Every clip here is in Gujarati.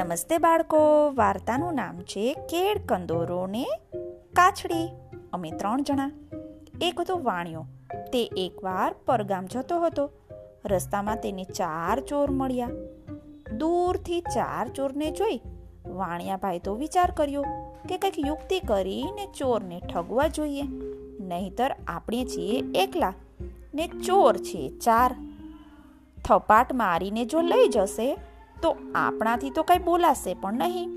નમસ્તે બાળકો. વાર્તાનું નામ છે કેળ કંદોરો ને કાછડી. અમે ત્રણ જણા. એક હતો વાણિયો. તે એકવાર પરગામ જતો હતો. રસ્તામાં તેને ચાર ચોર મળ્યા. દૂરથી ચાર ચોરને જોઈ વાણિયાભાઈ તો વિચાર કર્યો કે કંઈક યુક્તિ કરીને ચોરને ઠગવા જોઈએ. નહીતર આપણે છીએ એકલા ને ચોર છે ચાર. થપાટ મારીને જો લઈ જશે તો આપણાથી તો કંઈ બોલાશે પણ નહીં.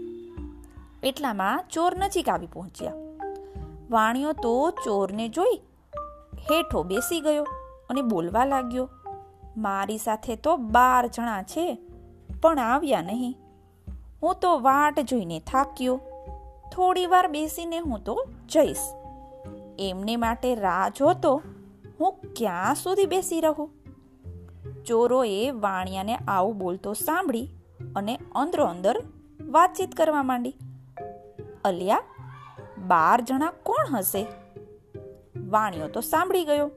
એટલામાં ચોર નજીક આવી પહોંચ્યા. વાણિયો તો ચોરને જોઈ હેઠો બેસી ગયો અને બોલવા લાગ્યો, મારી સાથે તો બાર જણા છે, પણ આવ્યા નહીં. હું તો વાટ જોઈને થાક્યો. થોડી વાર બેસીને હું તો જઈશ. એમને માટે રાહ જોતો હું ક્યાં સુધી બેસી રહું? ચોરોએ વાણિયાને આવું બોલતો સાંભળી અને અંદરો અંદર વાતચીત કરવા માંડી. અલિયા, બાર જણા કોણ હશે? વાણિયો તો સાંભળી ગયો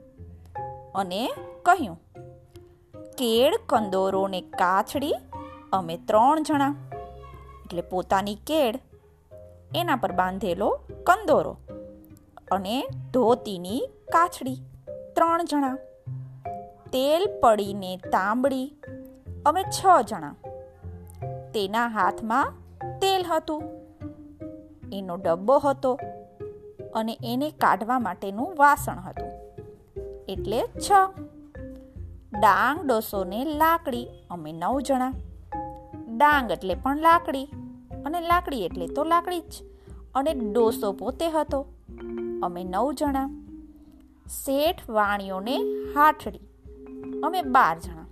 અને કહ્યું, કેળ, કંદોરો ને કાછડી અમે ત્રણ જણા. એટલે પોતાની કેળ, એના પર બાંધેલો કંદોરો અને ધોતીની કાછડી ત્રણ જણા. તેલ પડીને તાંબડી. અમે છ જણા. તેના હાથમાં તેલ હતું. એનો ડબ્બો હતો અને એને કાઢવા માટેનું વાસણ હતું. એટલે છ. ડાંગ ડોસોને લાકડી. અમે નવ જણા. ડાંગ એટલે પણ લાકડી અને લાકડી એટલે તો લાકડી જ. અને ડોસો પોતે હતો. અમે નવ જણા. શેઠ વાણીઓને હાથડી. અમે બાર જણા.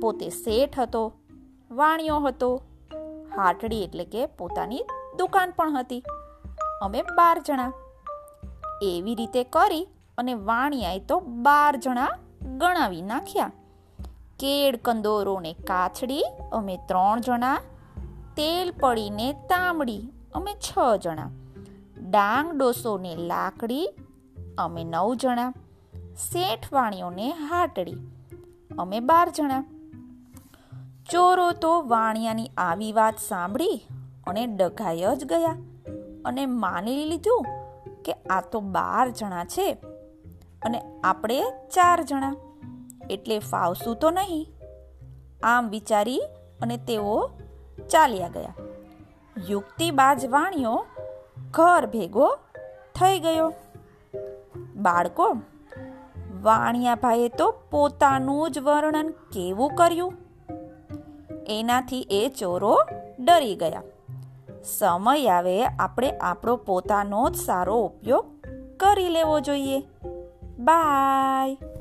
પોતે શેઠ હતો, વાણિયો હતો, હાટડી એટલે કે પોતાની દુકાન પણ હતી. અમે બાર જણા. એવી રીતે કરી અને વાણિયાએ તો બાર જણા ગણાવી નાખ્યા. કેળ, કંદોરો કાછડી અમે ત્રણ જણા, તેલ પડીને તાંબડી અમે છ જણા, ડાંગ, ડોસો ને લાકડી અમે નવ જણા. શેઠ વાણીઓને હાટડી. અમે બાર જણા. ચોરો તો વાણિયાની આવી વાત સાંભળી અને ડઘાઈ જ ગયા અને માની લીધું કે આ તો બાર જણા છે અને આપણે ચાર જણા. એટલે ફાવશું તો નહીં. આમ વિચારી અને તેઓ ચાલ્યા ગયા. યુક્તિબાજ વાણિયો ઘર ભેગો થઈ ગયો. બાળકો વાણિયાભાઈએ તો પોતાનું જ વર્ણન કેવું કર્યું? એનાથી એ ચોરો ડરી ગયા. સમય આવે, આપણે આપણો પોતાનો જ સારો ઉપયોગ કરી લેવો જોઈએ. બાય.